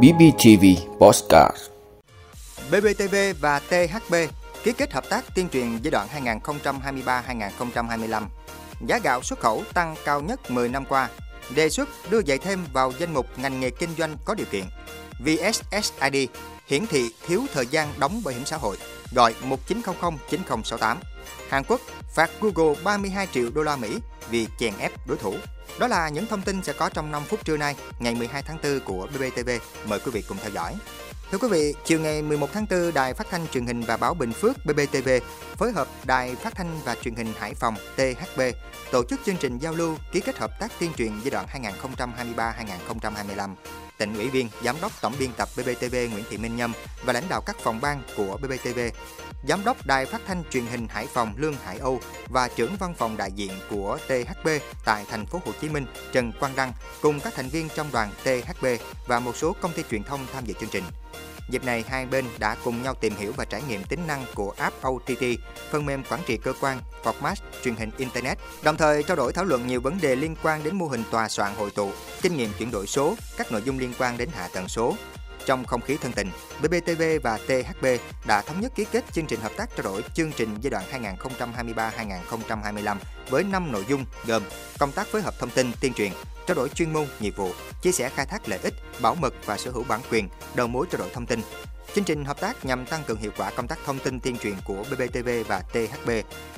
BBTV Postcard BBTV và THB ký kết hợp tác tuyên truyền giai đoạn 2023-2025. Giá gạo xuất khẩu tăng cao nhất 10 năm qua. Đề xuất đưa dạy thêm vào danh mục ngành nghề kinh doanh có điều kiện. VSSID hiển thị thiếu thời gian đóng bảo hiểm xã hội, gọi 1900 9068. Hàn Quốc phạt Google 32 triệu đô la Mỹ vì chèn ép đối thủ. Đó là những thông tin sẽ có trong 5 phút trưa nay, ngày 12 tháng 4 của BBTV. Mời quý vị cùng theo dõi. Thưa quý vị, chiều ngày 11 tháng 4, Đài Phát thanh Truyền hình và Báo Bình Phước BBTV phối hợp Đài Phát thanh và Truyền hình Hải Phòng THB tổ chức chương trình giao lưu ký kết hợp tác tuyên truyền giai đoạn 2023-2025 tỉnh ủy viên, giám đốc tổng biên tập BBTV Nguyễn Thị Minh Nhâm và lãnh đạo các phòng ban của BBTV, giám đốc đài phát thanh truyền hình Hải Phòng Lương Hải Âu và trưởng văn phòng đại diện của THB tại thành phố Hồ Chí Minh Trần Quang Đăng cùng các thành viên trong đoàn THB và một số công ty truyền thông tham dự chương trình. Dịp này, hai bên đã cùng nhau tìm hiểu và trải nghiệm tính năng của app OTT, phần mềm quản trị cơ quan, format, truyền hình Internet, đồng thời trao đổi thảo luận nhiều vấn đề liên quan đến mô hình tòa soạn hội tụ, kinh nghiệm chuyển đổi số, các nội dung liên quan đến hạ tầng số, trong không khí thân tình, BBTV và THB đã thống nhất ký kết chương trình hợp tác trao đổi chương trình giai đoạn 2023-2025 với 5 nội dung gồm công tác phối hợp thông tin, tuyên truyền, trao đổi chuyên môn, nghiệp vụ, chia sẻ khai thác lợi ích, bảo mật và sở hữu bản quyền, đầu mối trao đổi thông tin. Chương trình hợp tác nhằm tăng cường hiệu quả công tác thông tin tuyên truyền của BBTV và THB,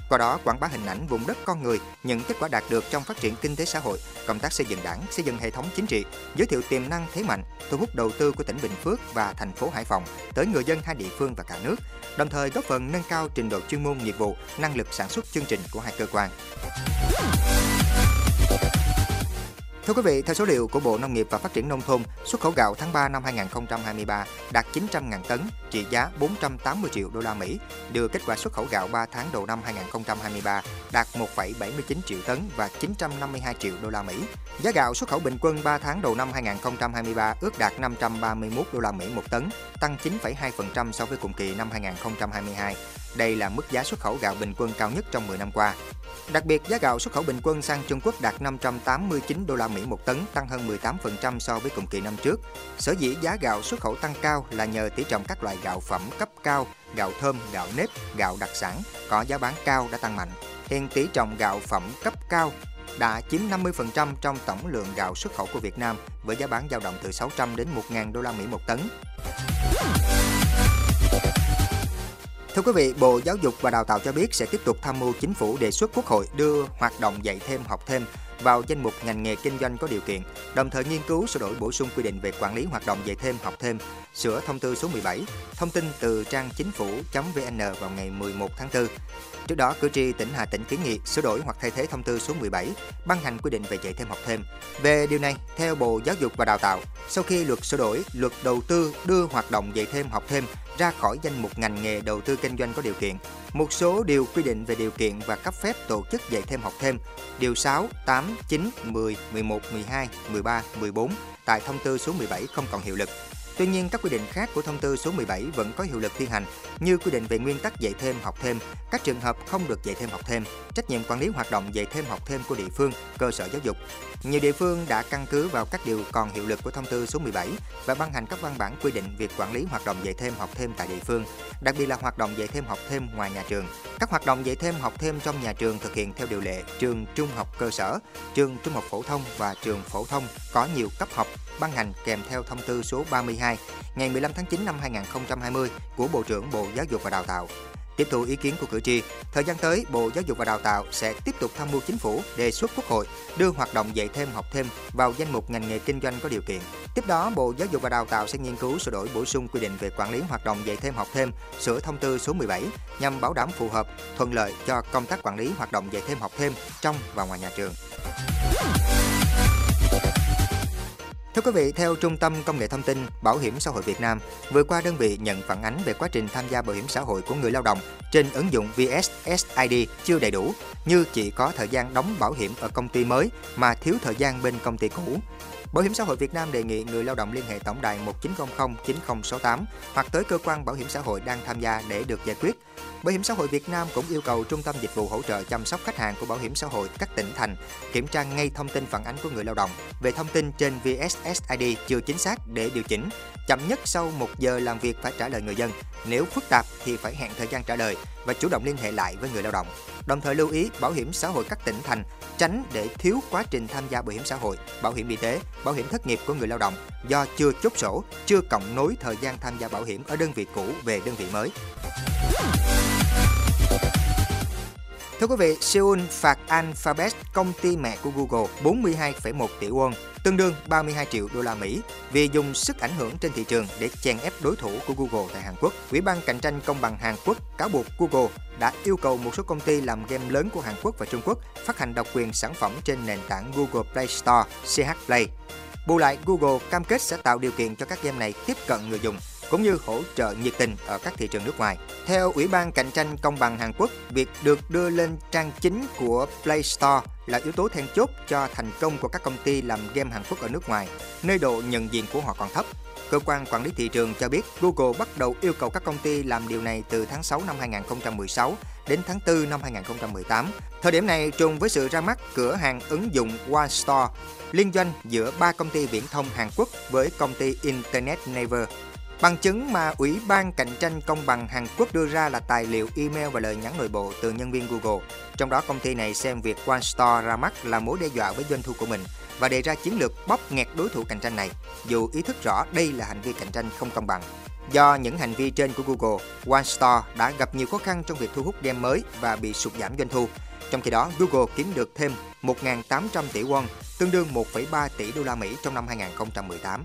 qua đó quảng bá hình ảnh vùng đất con người, những kết quả đạt được trong phát triển kinh tế xã hội, công tác xây dựng đảng, xây dựng hệ thống chính trị, giới thiệu tiềm năng thế mạnh, thu hút đầu tư của tỉnh Bình Phước và thành phố Hải Phòng tới người dân hai địa phương và cả nước, đồng thời góp phần nâng cao trình độ chuyên môn nghiệp vụ, năng lực sản xuất chương trình của hai cơ quan. Thưa quý vị, theo số liệu của Bộ Nông nghiệp và Phát triển Nông thôn, xuất khẩu gạo tháng 3 năm 2023 đạt 900.000 tấn, trị giá 480 triệu đô la Mỹ, đưa kết quả xuất khẩu gạo 3 tháng đầu năm 2023 đạt 1,79 triệu tấn và 952 triệu đô la Mỹ. Giá gạo xuất khẩu bình quân 3 tháng đầu năm 2023 ước đạt 531 đô la Mỹ một tấn, tăng 9,2% so với cùng kỳ năm 2022. Đây là mức giá xuất khẩu gạo bình quân cao nhất trong 10 năm qua. Đặc biệt, giá gạo xuất khẩu bình quân sang Trung Quốc đạt 589 đô la Mỹ một tấn, tăng hơn 18% so với cùng kỳ năm trước. Sở dĩ giá gạo xuất khẩu tăng cao là nhờ tỷ trọng các loại gạo phẩm cấp cao, gạo thơm, gạo nếp, gạo đặc sản có giá bán cao đã tăng mạnh. Hiện tỷ trọng gạo phẩm cấp cao đã chiếm 50% trong tổng lượng gạo xuất khẩu của Việt Nam với giá bán dao động từ 600 đến 1.000 đô la Mỹ một tấn. Thưa quý vị, Bộ Giáo dục và Đào tạo cho biết sẽ tiếp tục tham mưu chính phủ đề xuất Quốc hội đưa hoạt động dạy thêm học thêm vào danh mục ngành nghề kinh doanh có điều kiện, đồng thời nghiên cứu sửa đổi bổ sung quy định về quản lý hoạt động dạy thêm học thêm, sửa thông tư số 17, thông tin từ trang chính phủ.vn vào ngày 11 tháng 4. Trước đó, cử tri tỉnh Hà Tĩnh kiến nghị sửa đổi hoặc thay thế thông tư số 17, ban hành quy định về dạy thêm học thêm. Về điều này, theo Bộ Giáo dục và Đào tạo, sau khi luật sửa đổi, luật đầu tư đưa hoạt động dạy thêm học thêm ra khỏi danh mục ngành nghề đầu tư kinh doanh có điều kiện. Một số điều quy định về điều kiện và cấp phép tổ chức dạy thêm học thêm, điều 6, 8, 9, 10, 11, 12, 13, 14 tại thông tư số 17 không còn hiệu lực. Tuy nhiên, các quy định khác của thông tư số 17 vẫn có hiệu lực thi hành, như quy định về nguyên tắc dạy thêm học thêm, các trường hợp không được dạy thêm học thêm, trách nhiệm quản lý hoạt động dạy thêm học thêm của địa phương, cơ sở giáo dục. Nhiều địa phương đã căn cứ vào các điều còn hiệu lực của thông tư số 17 và ban hành các văn bản quy định việc quản lý hoạt động dạy thêm học thêm tại địa phương, đặc biệt là hoạt động dạy thêm học thêm ngoài nhà trường. Các hoạt động dạy thêm học thêm trong nhà trường thực hiện theo điều lệ trường trung học cơ sở, trường trung học phổ thông và trường phổ thông có nhiều cấp học ban hành kèm theo thông tư số 32 ngày 15 tháng 9 năm 2020 của Bộ trưởng Bộ Giáo dục và Đào tạo. Tiếp thu ý kiến của cử tri, thời gian tới, Bộ Giáo dục và Đào tạo sẽ tiếp tục tham mưu chính phủ đề xuất Quốc hội đưa hoạt động dạy thêm học thêm vào danh mục ngành nghề kinh doanh có điều kiện. Tiếp đó, Bộ Giáo dục và Đào tạo sẽ nghiên cứu sửa đổi bổ sung quy định về quản lý hoạt động dạy thêm học thêm, sửa thông tư số 17 nhằm bảo đảm phù hợp, thuận lợi cho công tác quản lý hoạt động dạy thêm học thêm trong và ngoài nhà trường. Thưa quý vị, theo Trung tâm Công nghệ Thông tin Bảo hiểm xã hội Việt Nam, vừa qua đơn vị nhận phản ánh về quá trình tham gia bảo hiểm xã hội của người lao động trên ứng dụng VSSID chưa đầy đủ, như chỉ có thời gian đóng bảo hiểm ở công ty mới mà thiếu thời gian bên công ty cũ. Bảo hiểm xã hội Việt Nam đề nghị người lao động liên hệ tổng đài 1900 9068 hoặc tới cơ quan bảo hiểm xã hội đang tham gia để được giải quyết. Bảo hiểm xã hội Việt Nam cũng yêu cầu Trung tâm Dịch vụ hỗ trợ chăm sóc khách hàng của Bảo hiểm xã hội các tỉnh thành kiểm tra ngay thông tin phản ánh của người lao động về thông tin trên VSSID chưa chính xác để điều chỉnh. Chậm nhất sau 1 giờ làm việc phải trả lời người dân. Nếu phức tạp thì phải hẹn thời gian trả lời và chủ động liên hệ lại với người lao động. Đồng thời lưu ý bảo hiểm xã hội các tỉnh thành tránh để thiếu quá trình tham gia bảo hiểm xã hội, bảo hiểm y tế, bảo hiểm thất nghiệp của người lao động do chưa chốt sổ, chưa cộng nối thời gian tham gia bảo hiểm ở đơn vị cũ về đơn vị mới. Thưa quý vị, Seoul phạt Alphabet, công ty mẹ của Google, 42,1 tỷ won, tương đương 32 triệu đô la Mỹ, vì dùng sức ảnh hưởng trên thị trường để chèn ép đối thủ của Google tại Hàn Quốc. Ủy ban cạnh tranh công bằng Hàn Quốc cáo buộc Google đã yêu cầu một số công ty làm game lớn của Hàn Quốc và Trung Quốc phát hành độc quyền sản phẩm trên nền tảng Google Play Store, CH Play. Bù lại, Google cam kết sẽ tạo điều kiện cho các game này tiếp cận người dùng cũng như hỗ trợ nhiệt tình ở các thị trường nước ngoài. Theo Ủy ban Cạnh tranh Công bằng Hàn Quốc, việc được đưa lên trang chính của Play Store là yếu tố then chốt cho thành công của các công ty làm game Hàn Quốc ở nước ngoài, nơi độ nhận diện của họ còn thấp. Cơ quan quản lý thị trường cho biết Google bắt đầu yêu cầu các công ty làm điều này từ tháng 6 năm 2016 đến tháng 4 năm 2018. Thời điểm này trùng với sự ra mắt cửa hàng ứng dụng One Store, liên doanh giữa ba công ty viễn thông Hàn Quốc với công ty Internet Naver Bằng chứng mà Ủy ban Cạnh tranh Công bằng Hàn Quốc đưa ra là tài liệu email và lời nhắn nội bộ từ nhân viên Google. Trong đó công ty này xem việc OneStore ra mắt là mối đe dọa với doanh thu của mình và đề ra chiến lược bóp nghẹt đối thủ cạnh tranh này, dù ý thức rõ đây là hành vi cạnh tranh không công bằng. Do những hành vi trên của Google, OneStore đã gặp nhiều khó khăn trong việc thu hút game mới và bị sụt giảm doanh thu. Trong khi đó, Google kiếm được thêm 1.800 tỷ won, tương đương 1,3 tỷ đô la Mỹ trong năm 2018.